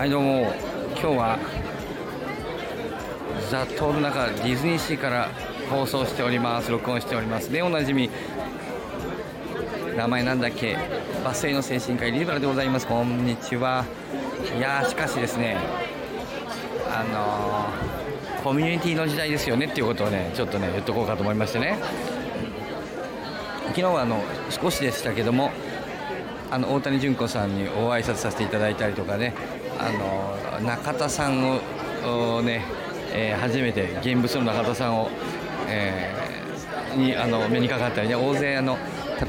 はいどうも。今日はザ・トール中ディズニーシーから放送しております。録音しております。でおなじみ名前なんだっけ？バス停の精神科医リベラでございます。こんにちは。いやしかしですねあのーコミュニティの時代ですよね。っていうことをねちょっとね言っとこうかと思いましてね。昨日はあの少しでしたけどもあの大谷純子さんにお挨拶させていただいたりとかね。あの中田さんをね、えー初めて現物の中田さんを、えーにあの目にかかったりね。大勢あの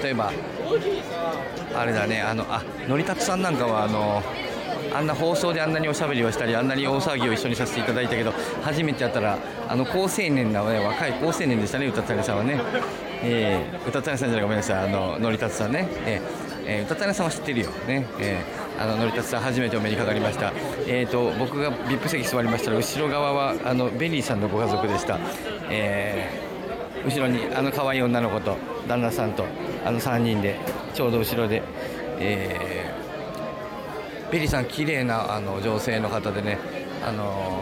例えばあれだねあのあのりたつさんなんかはあのあんな放送であんなにおしゃべりをしたりあんなに大騒ぎを一緒にさせていただいたけど初めてやったらあの高青年な、ね、若い高青年でしたね歌ったりさんはね、えー、歌ったりさんじゃないごめんなさい。あののりたつさんね、えーえー、歌ったりさんは知ってるよ。ね、えー、あののりたつさん初めてお目にかかりました。えー、と僕が VIP 席座りましたら後ろ側はあのベリーさんのご家族でした、えー後ろにあの可愛い女の子と旦那さんとあの3人でちょうど後ろで、えーベリーさん綺麗なあの女性の方でねあの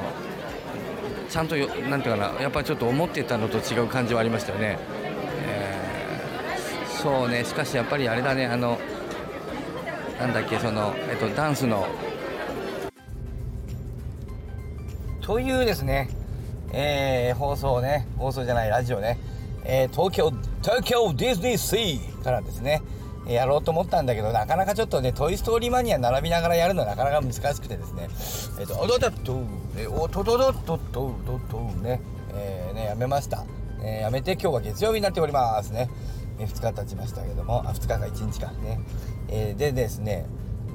ちゃんとよなんていうかなやっぱりちょっと思ってたのと違う感じはありましたよね、えーそうねしかしやっぱりあれだねあのなんだっけその、えっと、ダンスの。というですね、えー放送ね放送じゃないラジオね、えー東京東京ディズニーシーからですねやろうと思ったんだけどなかなかちょっとね「トイ・ストーリーマニア」並びながらやるのはなかなか難しくてですね。えっ、と「おどどっとおとどどっとっとどね,、えーねやめました、えーやめて今日は月曜日になっておりますね。2日経ちましたけどもあ2日か1日かね、えーでですね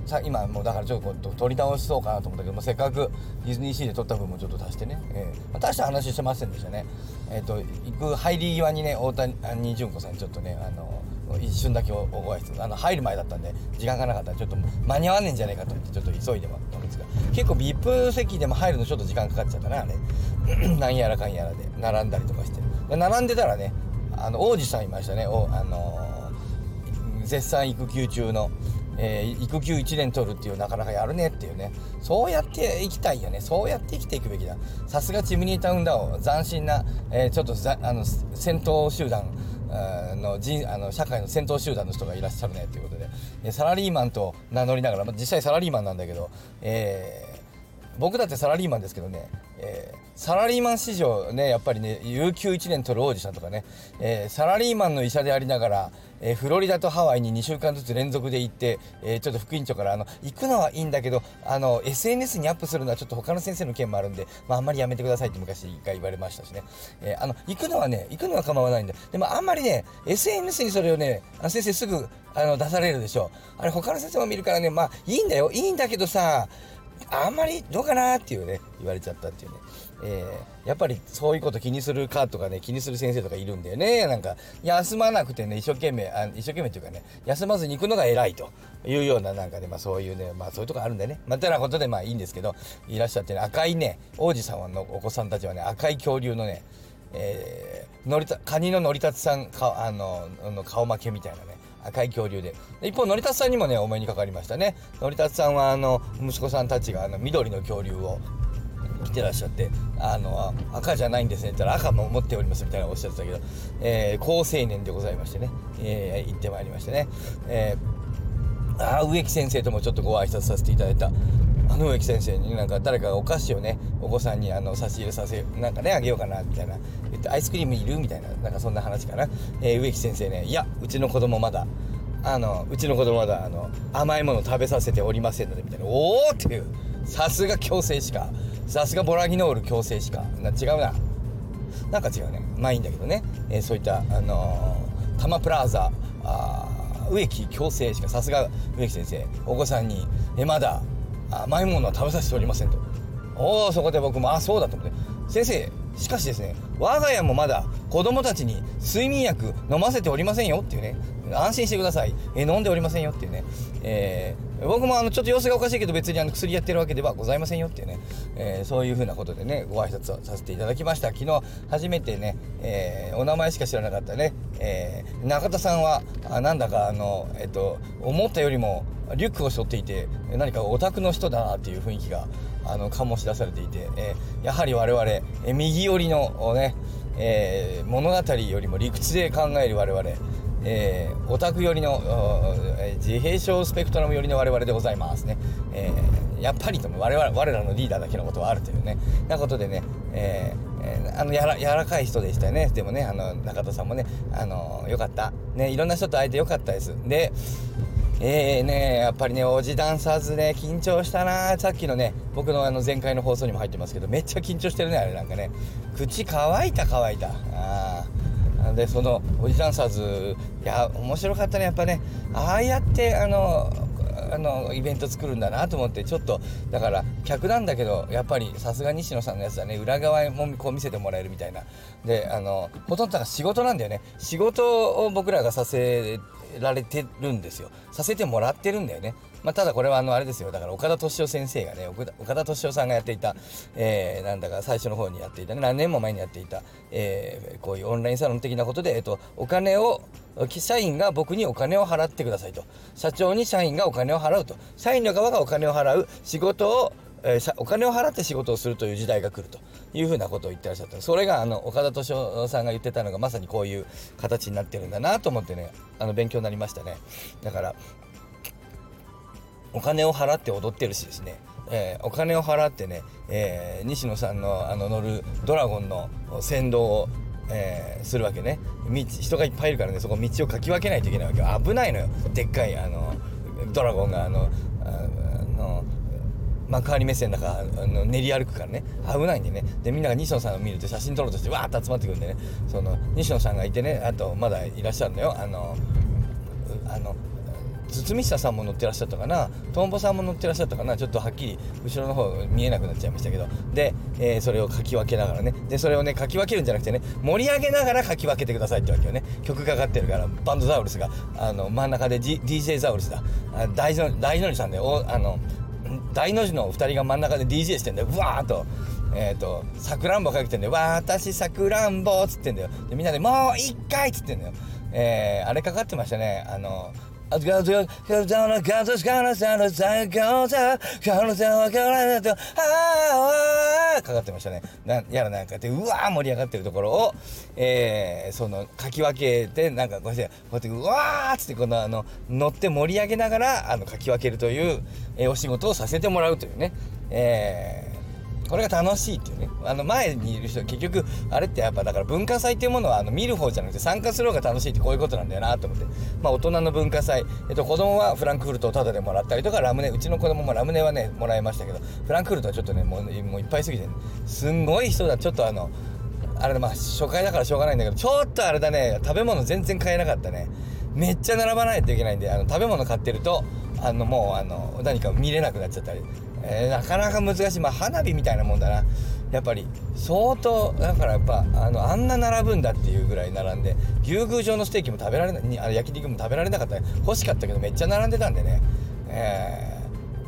さ今もうだからちょっと取り直しそうかなと思ったけどもせっかくディズニーシーで撮った分もちょっと足してね、えーまあ、大した話してませんでしたね。えっ、と行く入り際にね大谷純子さんちょっとねあの一瞬だけお会いしてあの入る前だったんで時間がなかったんでちょっと間に合わねえんじゃないかと思ってちょっと急いでもったんですが結構 VIP 席でも入るのちょっと時間かかっちゃったなあれ。なんやらかんやらで並んだりとかして。並んでたらねあの王子さんいましたね。おあのー絶賛育休中の、えー育休1年取るっていうなかなかやるねっていうね。そうやっていきたいよね。そうやって生きていくべきだ。さすがチムニータウンダウン斬新な、えーちょっとざあの戦闘集団の人あの社会の戦闘集団の人がいらっしゃるねということで、サラリーマンと名乗りながら、まあ、実際サラリーマンなんだけど、えー僕だってサラリーマンですけどね、えーサラリーマン史上ねやっぱりね有給1年取る王子さんとかね、えーサラリーマンの医者でありながら、えーフロリダとハワイに2週間ずつ連続で行って、えちょっと副院長からあの行くのはいいんだけどあの SNS にアップするのはちょっと他の先生の件もあるんで、まあ、あんまりやめてくださいって昔一回言われましたしね、えあの行くのはね行くのは構わないんででもあんまりね SNS にそれをね先生すぐあの出されるでしょあれ他の先生も見るからねまあいいんだよ。いいんだけどさあんまりどうかなっていうね言われちゃったっていうね、えーやっぱりそういうこと気にするかとかね気にする先生とかいるんだよね。なんか休まなくてね一生懸命あ一生懸命っていうかね休まずに行くのが偉いというようななんかねまあそういうねまあそういうとこあるんでね。まあてなことでまあいいんですけどいらっしゃってね赤いね王子様のお子さんたちはね赤い恐竜のねえー、のりたカニののりたつさんかあのの顔負けみたいなね。赤い恐竜で一方のりたつさんにもねお目にかかりましたね。のりたつさんはあの息子さんたちがあの緑の恐竜を着てらっしゃって「あの赤じゃないんですね」って言ったら「赤も持っております」みたいなおっしゃってたけど、えー、高青年でございましてね、えー行ってまいりましてね、えーあ植木先生ともちょっとご挨拶させていただいた。あの植木先生になんか誰かがお菓子をねお子さんにあの差し入れさせなんかねあげようかなみたいな言ってアイスクリームいるみたいななんかそんな話かな、えー植木先生ねいやうちの子供まだあのうちの子供まだあの甘いもの食べさせておりませんのでみたいなおおっていうさすが強制しかさすがボラギノール強制しかな違うな。なんか違うね。まあいいんだけどね、えーそういったあのータマプラザあ植木強制しかさすが植木先生。お子さんに「えまだ甘いものは食べさせておりません」と。おおそこで僕もあそうだと思って。先生しかしですね我が家もまだ子供たちに睡眠薬飲ませておりませんよっていうね。安心してください、え飲んでおりませんよっていうね、え、僕もあのちょっと様子がおかしいけど別にあの薬やってるわけではございませんよっていうね、えー、そういうふうなことでねご挨拶をさせていただきました。昨日初めてね、えー、お名前しか知らなかったね、え中田さんはあなんだかあのえっと思ったよりもリュックを背負っていて何かオタクの人だなっていう雰囲気があの醸し出されていて、えやはり我々、え右寄りのね、え物語よりも理屈で考える我々えー、オタク寄りの自閉症スペクトラム寄りの我々でございますね、えー、やっぱりとも我々我らのリーダーだけのことはあるというね。なことでね、えー、あのやら柔らかい人でしたよね。でもねあの中田さんもねあのよかった。ねいろんな人と会えてよかったです。でえーね、やっぱりね、おじダンサーズね、緊張したな。さっきのね、僕のあの前回の放送にも入ってますけど、めっちゃ緊張してるね、あれなんかね。口乾いた乾いた。あでそのおじダンサーズいや面白かったねやっぱね。ああやってあのあのイベント作るんだなと思ってちょっとだから客なんだけどやっぱりさすが西野さんのやつはね。裏側もこう見せてもらえるみたいな。であのほとんどだから仕事なんだよね。仕事を僕らがさせられてるんですよ。させてもらってるんだよね。まあ、ただこれはあのあれですよ。だから岡田敏夫先生がね岡田敏夫さんがやっていた、えー、なんだか最初の方にやっていた、ね、何年も前にやっていた、えー、こういうオンラインサロン的なことで、えーと、お金を社員が僕にお金を払ってくださいと。社長に社員がお金を払うと。社員の側がお金を払う仕事をえー、お金を払って仕事をするという時代が来るというふうなことを言ってらっしゃった。それがあの岡田敏夫さんが言ってたのがまさにこういう形になってるんだなと思ってねあの勉強になりましたね。だからお金を払って踊ってるしですね、えー、お金を払ってね、えー、西野さんのあの乗るドラゴンの先導を、えー、するわけね。道人がいっぱいいるからねそこ道をかき分けないといけないわけ危ないのよ。でっかいあのドラゴンがあのあの幕張目線だからあの練り歩くからね。危ないんでね。でみんなが西野さんを見ると写真撮ろうとしてわーっと集まってくるんでね。その西野さんがいてねあとまだいらっしゃるんだよ。あのあの堤下さんも乗ってらっしゃったかな。トンボさんも乗ってらっしゃったかな。ちょっとはっきり後ろの方見えなくなっちゃいましたけど。で、えー、それをかき分けながらね。でそれをねかき分けるんじゃなくてね盛り上げながらかき分けてくださいってわけよね。曲かかってるからバンドザウルスがあの真ん中で、G、DJ ザウルスだ。あ大の大のりさんでおあの大の字の2人が真ん中で DJ してんだよわーっと。えっ、ー、と、さくらんぼかけてんだよ。私さくらんぼっつってんだよ。で、みんなでもう一回っつってんだよ。えー、あれかかってましたね。あの、かかずかのかずかのさのさかさかのさわからないとああかかってましたねなやらなんかってうわー盛り上がってるところをえー、そのかき分けてなんかこうやってこうやってうわーっつってこのあの乗って盛り上げながらあのかき分けるという、えー、お仕事をさせてもらうというねえーこれが楽しいっていうね。あの前にいる人結局あれってやっぱだから文化祭っていうものはあの見る方じゃなくて参加する方が楽しいってこういうことなんだよなと思って。まあ大人の文化祭、えっと、子供はフランクフルトをタダでもらったりとかラムネうちの子供もラムネはねもらいましたけどフランクフルトはちょっとねもういっぱいすぎて、ね、すんごい人だ。ちょっとあのあれまあ初回だからしょうがないんだけどちょっとあれだね食べ物全然買えなかったね。めっちゃ並ばないといけないんであの食べ物買ってるとあのもうあの何か見れなくなっちゃったり。えー、なかなか難しい。まあ花火みたいなもんだな。やっぱり相当だからやっぱあのあんな並ぶんだっていうぐらい並んで牛宮城のステーキも食べられないあ焼肉も食べられなかった。欲しかったけどめっちゃ並んでたんでね。え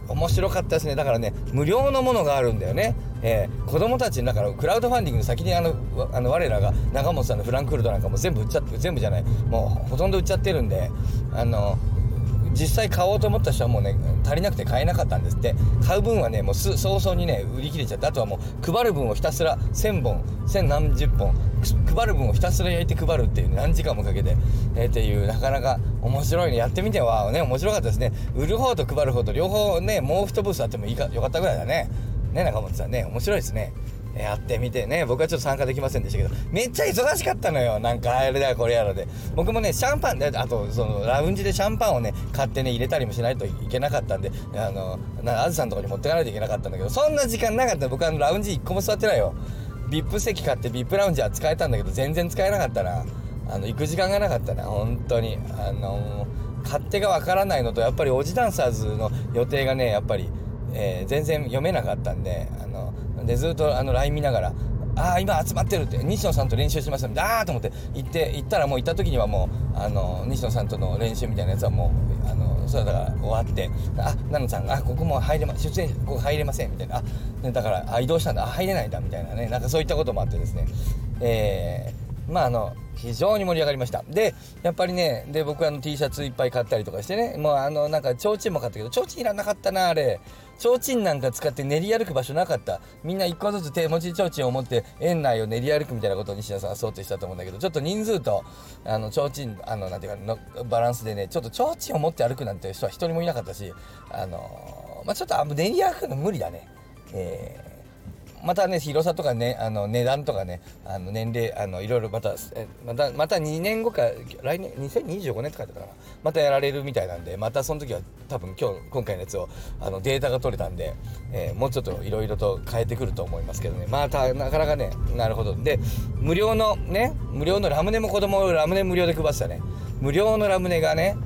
ー、面白かったですね。だからね無料のものがあるんだよね。えー、子供たちだからクラウドファンディングの先にあのあの我らが中本さんのフランクフルトなんかも全部売っちゃって全部じゃない。もうほとんど売っちゃってるんであの実際買おうと思った人はもうね足りなくて買えなかったんですって。買う分はねもう早々にね売り切れちゃってあとはもう配る分をひたすら1000本千何十本配る分をひたすら焼いて配るっていう、ね、何時間もかけて、えー、っていうなかなか面白いね。やってみてはね面白かったですね。売る方と配る方と両方ねもう一ブースあってもいいかよかったぐらいだね。ね中本さんね面白いですね。やってみてね、僕はちょっと参加できませんでしたけど、めっちゃ忙しかったのよ。なんか、あれだこれやろで。僕もね、シャンパンで、あと、その、ラウンジでシャンパンをね、買ってね、入れたりもしないといけなかったんで、あの、なあずさんとこに持ってかないといけなかったんだけど、そんな時間なかった僕はラウンジ1個も座ってないよ。VIP 席買って VIP ラウンジは使えたんだけど、全然使えなかったな。あの、行く時間がなかったな、本当に。あの勝手がわからないのと、やっぱりおじダンサーズの予定がね、やっぱり、えー、全然読めなかったんで、あ、でずっとあの LINE 見ながらああ今集まってるって西野さんと練習しましたみたいなああと思って行って行ったらもう行った時にはもうあの西野さんとの練習みたいなやつはもうあのそれだから終わってあ奈野さんがここも入れま出演ここ入れませんみたいなあねだからあ移動したんだあ入れないんだみたいなねなんかそういったこともあってですね。えー、まああの非常に盛り上がりました。でやっぱりねで僕あの T シャツいっぱい買ったりとかしてねもうあのなんか提灯も買ったけど提灯いらなかったなあれ。提灯なんか使って練り歩く場所なかった。みんな一個ずつ手持ち提灯を持って園内を練り歩くみたいなことを西田さんは想定したと思うんだけどちょっと人数とあの提灯あのなんていうかのバランスでねちょっと提灯を持って歩くなんて人は一人もいなかったしあのまあちょっとあ練り歩くの無理だね。えまたね広さとかねあの値段とかねあの年齢あのいろいろまたまたまた2年後か来年2025年って書いてたかな。またやられるみたいなんでまたその時は多分今日今回のやつをあのデータが取れたんで、えー、もうちょっといろいろと変えてくると思いますけどね。またなかなかねなるほど。で無料のね無料のラムネも子供ラムネ無料で配ってたね。無料のラムネがね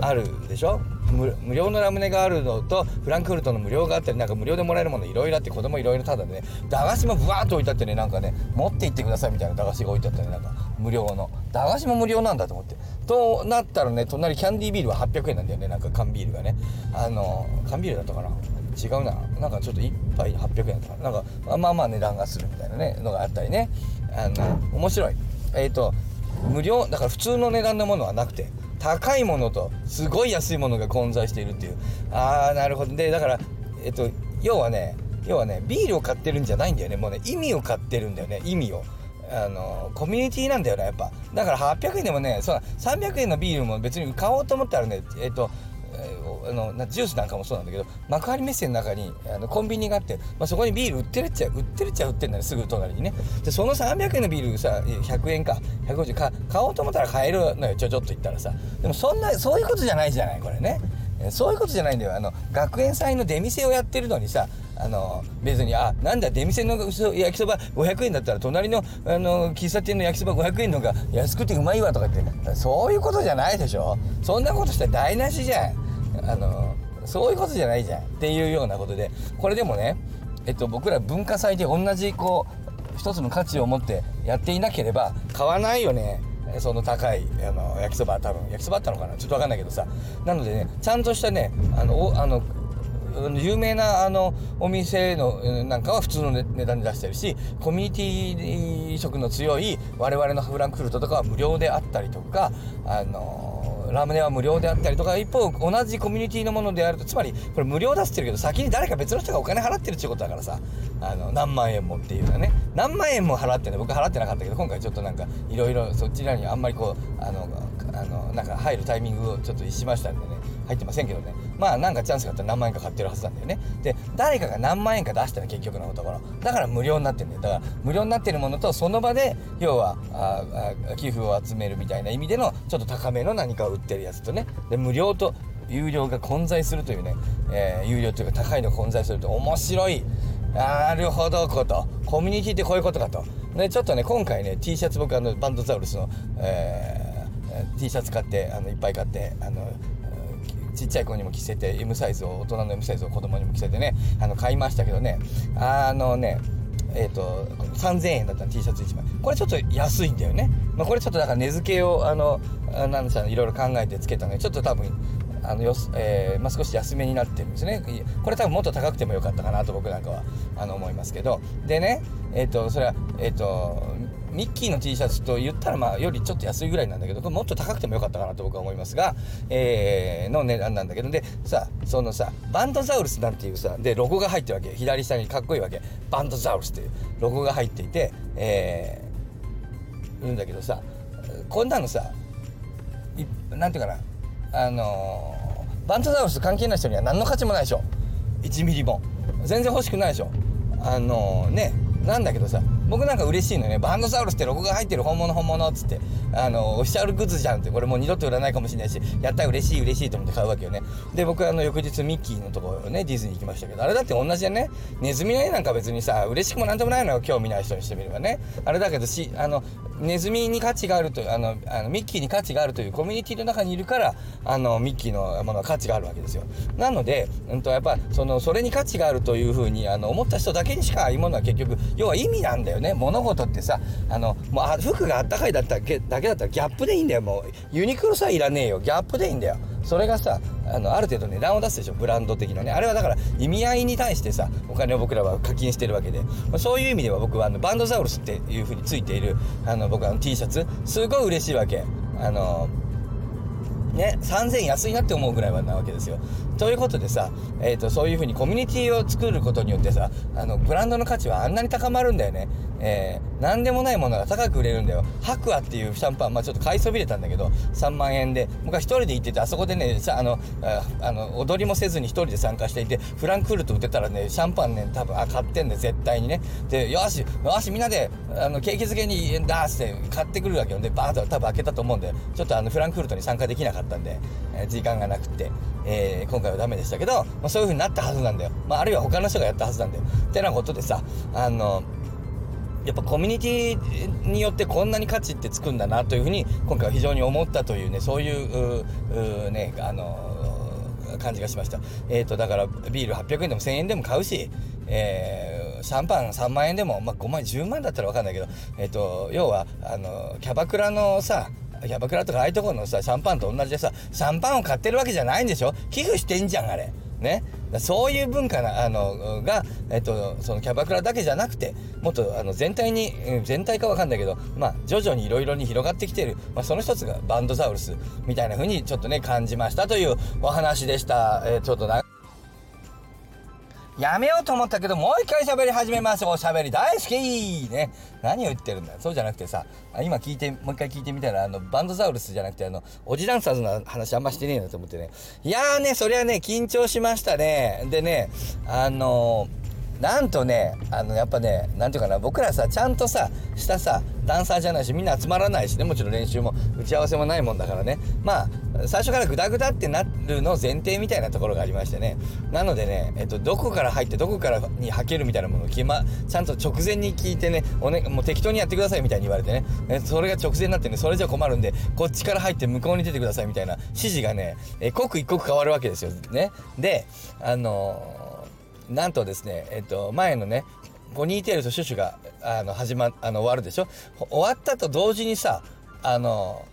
あるでしょ？無料のラムネがあるのとフランクフルトの無料があったりなんか無料でもらえるものいろいろあって子供いろいろただでね駄菓子もブワーっと置いてあってねなんかね持って行ってくださいみたいな駄菓子が置いてあったねなんか無料の。駄菓子も無料なんだと思って。となったらね隣キャンディービールは800円なんだよねなんか缶ビールがね。あの缶ビールだったかな。違うな。なんかちょっと1杯800円だったかな。なんかまあまあ値段がするみたいなねのがあったりね。あの面白い。えっ、ー、と無料だから普通の値段のものはなくて。高いものとすごい安いものが混在しているっていう。ああなるほど。でだからえっと要はね要はねビールを買ってるんじゃないんだよね。もうね意味を買ってるんだよね。意味を。あのコミュニティなんだよな、やっぱ。だから800円でもねそ300円のビールも別に買おうと思ったらねえっとあのジュースなんかもそうなんだけど幕張メッセの中にあのコンビニがあって、まあ、そこにビール売ってるっちゃ売ってるっちゃ売ってるんだよすぐ隣にね。でその300円のビールさ100円か150か買おうと思ったら買えるのよちょちょっと言ったらさ。でもそんなそういうことじゃないじゃないこれね。そういうことじゃないんだよ。あの学園祭の出店をやってるのにさあの別にあなんだ出店の焼きそば500円だったら隣のあの喫茶店の焼きそば500円の方が安くてうまいわとか言って。そういうことじゃないでしょ。そんなことしたら台無しじゃん。あのそういうことじゃないじゃんっていうようなことでこれでもね、えっと、僕ら文化祭で同じこう一つの価値を持ってやっていなければ買わないよね。その高いあの焼きそば多分焼きそばあったのかな？ちょっと分かんないけどさ。なのでねちゃんとしたねあのあの有名なあのお店のなんかは普通の値段で出してるしコミュニティ色の強い我々のフランクフルトとかは無料であったりとかあのラムネは無料であったりとか一方同じコミュニティのものであるとつまりこれ無料出してるけど先に誰か別の人がお金払ってるっていうことだからさあの何万円もっていうのはね。何万円も払ってね僕払ってなかったけど今回ちょっとなんかいろいろそちらにあんまりこうあのあのなんか入るタイミングをちょっとしましたんでね。入ってませんけどね。まあなんかチャンスがあったら何万円か買ってるはずなんだよね。で誰かが何万円か出したら結局のところ。だから無料になってるんだよ。だから無料になってるものとその場で要はああ寄付を集めるみたいな意味でのちょっと高めの何かを売ってるやつとね。で無料と有料が混在するというね、えー、有料というか高いの混在すると面白い。なるほどこと。コミュニティってこういうことかと。でちょっとね今回ね T シャツ僕あのバンドザウルスの、えー、T シャツ買ってあのいっぱい買ってあのちっちゃい子にも着せて M サイズを大人の M サイズを子供にも着せてねあの買いましたけどねあのねえっ、と3000円だったの T シャツ1枚。これちょっと安いんだよね、まあ、これちょっとだから値付けをあのなんでいろいろ考えてつけたのでちょっと多分あのよえー、まあ、少し安めになってるんですね。これ多分もっと高くてもよかったかなと僕なんかはあの思いますけど。でねえっ、ー、とそれはえっ、ー、とミッキーの T シャツと言ったらまあよりちょっと安いぐらいなんだけどこれもっと高くてもよかったかなと僕は思いますが、えー、の値段なんだけど。でさそのさバンドザウルスなんていうさでロゴが入ってるわけ。左下にかっこいいわけ。バンドザウルスっていうロゴが入っていてえー、言うんだけどさこんなのさなんていうかなあのー、バントザウルス関係ない人には何の価値もないでしょ。1ミリも。全然欲しくないでしょ。あのー、ね。なんだけどさ。僕なんか嬉しいのね。バンドサウルスってロゴが入ってる本物本物っつってあのオフィシャルグッズじゃんって。これもう二度と売らないかもしれないしやったら嬉しい嬉しいと思って買うわけよね。で僕あの翌日ミッキーのところねディズニー行きましたけどあれだって同じでね？ネズミの絵なんか別にさ嬉しくもなんともないのよ。興味ない人にしてみればね。あれだけどしあのネズミに価値があるというあのあのミッキーに価値があるというコミュニティの中にいるからあのミッキーのものは価値があるわけですよ。なので、うんと、やっぱそのそれに価値があるというふうにあの思った人だけにしかああいうものは結局要は意味なんだよね。ね物事ってさあのもう服があったかいだっただけだったらギャップでいいんだよ。もうユニクロさえいらねえよ。ギャップでいいんだよ。それがさあのある程度値段を出すでしょ。ブランド的なね。あれはだから意味合いに対してさお金を僕らは課金してるわけで、まあ、そういう意味では僕はあのバンドザウルスっていうふうについているあの僕はの T シャツ。すごい嬉しいわけ。あのね、3000円安いなって思うぐらいはなわけですよ。ということでさ、えーと、そういうふうにコミュニティを作ることによってさあのブランドの価値はあんなに高まるんだよね。えー、何でもないものが高く売れるんだよ。白亜っていうシャンパン、まあ、ちょっと買いそびれたんだけど3万円で僕は一人で行っててあそこでねさあのあの踊りもせずに一人で参加していてフランクフルト売ってたらねシャンパンね多分あ買ってんだよ絶対にね。でよしよしみんなであの景気づけに出して買ってくるわけよでバーッと多分開けたと思うんでちょっとあのフランクフルトに参加できなかったんで、えー、時間がなくて、えー、今回はダメでしたけど、まあ、そういう風になったはずなんだよ、まあ、あるいは他の人がやったはずなんだよ。ってなことでさあのやっぱコミュニティによってこんなに価値ってつくんだなというふうに今回は非常に思ったというねそういうねあの感じがしました。えっ、ー、とだからビール800円でも1000円でも買うしえー、シャンパン3万円でも、まあ、5万10万だったら分かんないけど、えっ、ー、と要はあのキャバクラのさキャバクラとかああいうところのさシャンパンと同じでさシャンパンを買ってるわけじゃないんでしょ？寄付してんじゃんあれ。ね？そういう文化なあのが、えっと、そのキャバクラだけじゃなくてもっとあの全体に全体かわかんないけど、まあ、徐々にいろいろに広がってきている、まあ、その一つがバンドザウルスみたいな風にちょっとね感じましたというお話でした。えー、ちょっとやめようと思ったけど、もう一回喋り始めます。おしゃべり大好きね。何を言ってるんだそうじゃなくてさ、今聞いて、もう一回聞いてみたら、あの、バンドザウルスじゃなくて、あの、おじダンサーズの話あんましてねえなと思ってね。いやーね、そりゃね、緊張しましたね。でね、あのーなんとね、あの、やっぱね、なんていうかな、僕らさ、ちゃんとさ、したさ、ダンサーじゃないし、みんな集まらないしね、もちろん練習も、打ち合わせもないもんだからね。まあ、最初からグダグダってなるの前提みたいなところがありましてね。なのでね、えっと、どこから入って、どこからに履けるみたいなものをま、ちゃんと直前に聞いてね、おね、もう適当にやってくださいみたいに言われてね、えそれが直前になってね、それじゃ困るんで、こっちから入って向こうに出てくださいみたいな指示がね、え刻一刻変わるわけですよ。ね。で、あのーなんとですね、えっと、前のね、ポニーテールとシュシュが、あの、始ま、あの、終わるでしょ終わったと同時にさ、あの、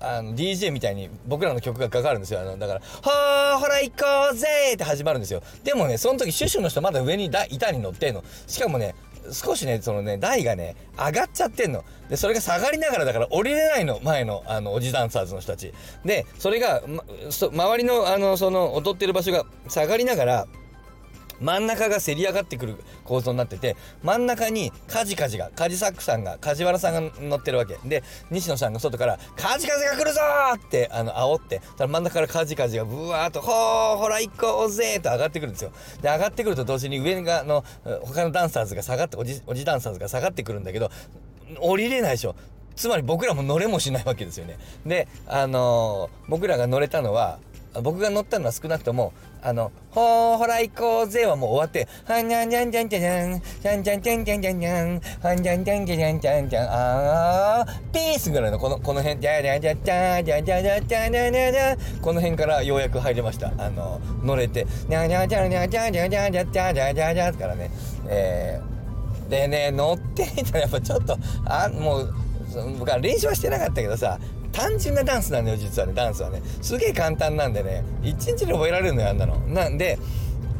あの、DJ みたいに僕らの曲がかかるんですよ。あの、だから、ほー、ほら行こうぜって始まるんですよ。でもね、その時シュシュの人まだ上に板に乗ってんの。しかもね、少しね、そのね、台がね、上がっちゃってんの。で、それが下がりながらだから降りれないの、前の、あの、おじダンサーズの人たち。で、それが、ま、周りの、あの、その、踊ってる場所が下がりながら、真ん中がせり上がってくる構造になってて真ん中にカジカジがカジサックさんが梶原さんが乗ってるわけで西野さんが外から「カジカジが来るぞ!」ってあの煽ってた真ん中からカジカジがブワーっと「ほーほら行こうぜ!」と上がってくるんですよで上がってくると同時に上がの他のダンサーズが下がっておじおじダンサーズが下がってくるんだけど降りれないでしょつまり僕らも乗れもしないわけですよねであのー、僕らが乗れたのは僕が乗ったのは少なくともあの、ほーほら行こうぜはもう終わって、はんにゃんにゃんじゃんじゃんじゃん、じゃんじゃんじゃんじゃんじゃんじゃん、はんじゃんじゃんじゃんじゃんじゃん、あー、ピースぐらいのこの、この辺、じゃじゃじゃじゃじゃじゃじゃじゃじゃじゃじゃこの辺からようやく入れました。あの、乗れて、にゃにゃじゃにゃじゃじゃじゃじゃじゃじゃじゃじゃからね、えー、でね、乗ってみたらやっぱちょっと、あ、もう、僕は練習はしてなかったけどさ、単純なダンスなんだよ、実はね、ダンスはね。すげえ簡単なんでね、一日で覚えられるのよ、あんなの。なんで、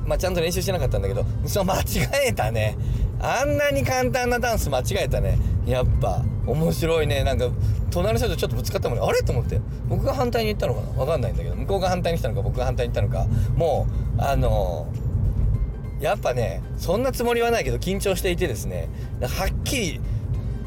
まあ、ちゃんと練習してなかったんだけど、そう、間違えたね。あんなに簡単なダンス間違えたね。やっぱ、面白いね。なんか、隣の人とちょっとぶつかったもんね。あれ？と思って。僕が反対に行ったのかな？わかんないんだけど、向こうが反対に来たのか、僕が反対に行ったのか。もう、あのー、やっぱね、そんなつもりはないけど、緊張していてですね、はっきり、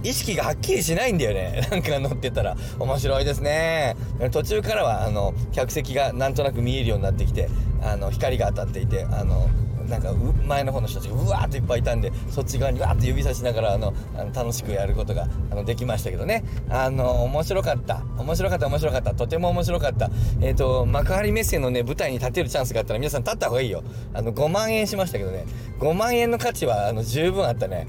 意識がはっきりしないんだよね。なんか乗ってたら。面白いですね。途中からは、あの、客席がなんとなく見えるようになってきて、あの、光が当たっていて、あの、なんか前の方の人たちがうわーっといっぱいいたんでそっち側にわーっと指さしながらあのあの楽しくやることがあのできましたけどね。あの面白かった。面白かった面白かった。とても面白かった。えっ、ー、と幕張メッセのね舞台に立てるチャンスがあったら皆さん立った方がいいよ。あの5万円しましたけどね。5万円の価値はあの十分あったね。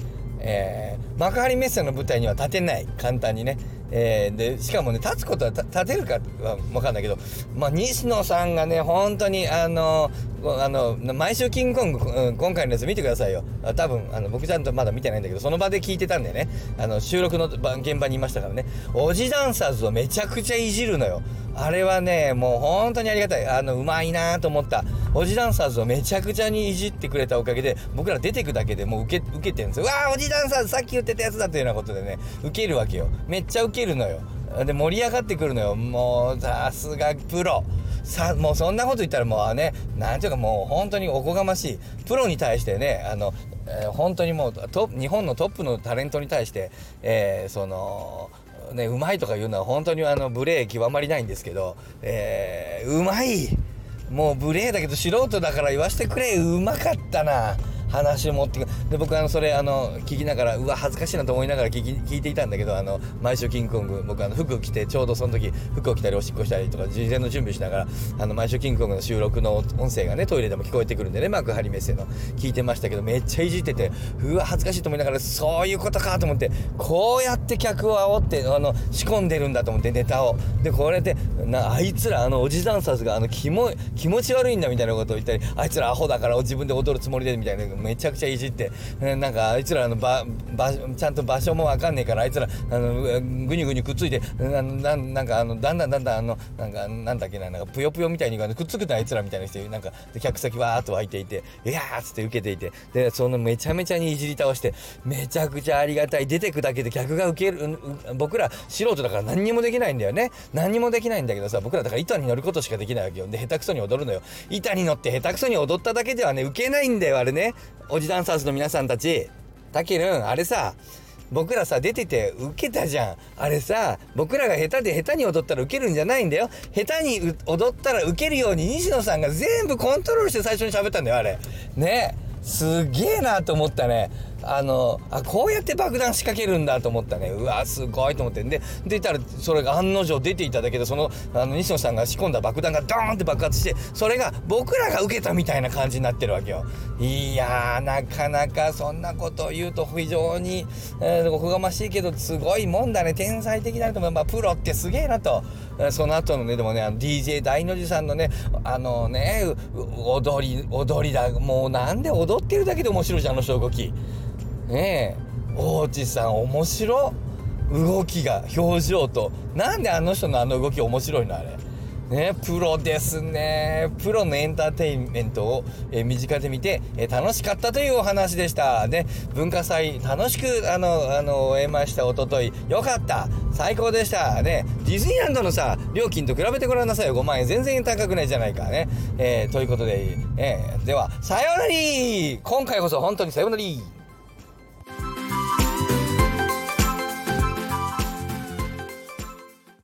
えー、幕張メッセの舞台には立てない。簡単にね。えー、でしかもね立つことは立てるかは分かんないけど、まあ、西野さんがね本当にあのあの毎週キングコング、今回のやつ見てくださいよ。多分あの僕ちゃんとまだ見てないんだけどその場で聞いてたんでね。あの収録の現場にいましたからね。おじダンサーズをめちゃくちゃいじるのよ。あれはねもう本当にありがたい。あのうまいなと思った。おじダンサーズをめちゃくちゃにいじってくれたおかげで僕ら出てくだけでもう受け受けてるんですよ。わーおじダンサーズさっき言ってたやつだというようなことでね受けるわけよ。めっちゃ受けるのよ。で盛り上がってくるのよ。もうさすがプロ。さもうそんなこと言ったらもうねなんていうかもう本当におこがましい。プロに対してねあの、えー、本当にもうト日本のトップのタレントに対して、えー、そのねうまいとか言うのは本当にあの無礼極まりないんですけど、えー、うまいもう無礼だけど素人だから言わせてくれうまかったな。話を持ってくで僕あのそれあの聞きながらうわ恥ずかしいなと思いながら聞き聞いていたんだけどあの毎週キングコング僕あの服着てちょうどその時服を着たりおしっこしたりとか事前の準備しながらあの毎週キングコングの収録の音声がねトイレでも聞こえてくるんでね幕張メッセの聞いてましたけどめっちゃいじっててうわ恥ずかしいと思いながらそういうことかと思ってこうやって客を煽ってあの仕込んでるんだと思ってネタを。でこれでなあいつらあのおじダンサーズがあの気も気持ち悪いんだみたいなことを言ったりあいつらアホだから自分で踊るつもりでみたいなめちゃくちゃいじって、なんかあいつらの場場ちゃんと場所もわかんねえからあいつらあのぐにぐにくっついてなななんかあのだんだんだんだんあのなんかなんだっけななんかぷよぷよみたいにくっつくなあいつらみたいな人なんか客先わーっと湧いていていやーっつって受けていてでそのめちゃめちゃにいじり倒してめちゃくちゃありがたい。出てくだけで客が受ける僕ら素人だから何にもできないんだよね。何にもできないんだけどさ僕らだから板に乗ることしかできないわけよ。で下手くそに踊るのよ。板に乗って下手くそに踊っただけではね受けないんだよあれね。おじダンサーズの皆さんたちたけるんあれさ僕らさ出ててウケたじゃん。あれさ僕らが下手で下手に踊ったらウケるんじゃないんだよ。下手に踊ったらウケるように西野さんが全部コントロールして最初に喋ったんだよあれ。ねすげえなと思ったね。あのあこうやって爆弾仕掛けるんだと思ったね。うわすごいと思って。で出たらそれが案の定出ていただけでそのあの西野さんが仕込んだ爆弾がドーンって爆発してそれが僕らが受けたみたいな感じになってるわけよ。いやなかなかそんなことを言うと非常に、えー、おこがましいけどすごいもんだね。天才的なと思う、まあ、プロってすげえなと。その後のねでもねあの DJ 大の字さんのねあのね踊り踊りだ。もうなんで踊ってるだけで面白いじゃんあの人動き。ねえ。大地さん面白動きが表情と。なんであの人のあの動き面白いのあれ。ねプロですね。プロのエンターテインメントを、えー、身近で見て、えー、楽しかったというお話でした。ね文化祭楽しくあのあの終えました。おととい。よかった。最高でした。ねディズニーランドのさ料金と比べてごらんなさいよ。5万円。全然高くないじゃないか。ね、えー、ということで、え、ではさよなら。今回こそ本当にさよなら。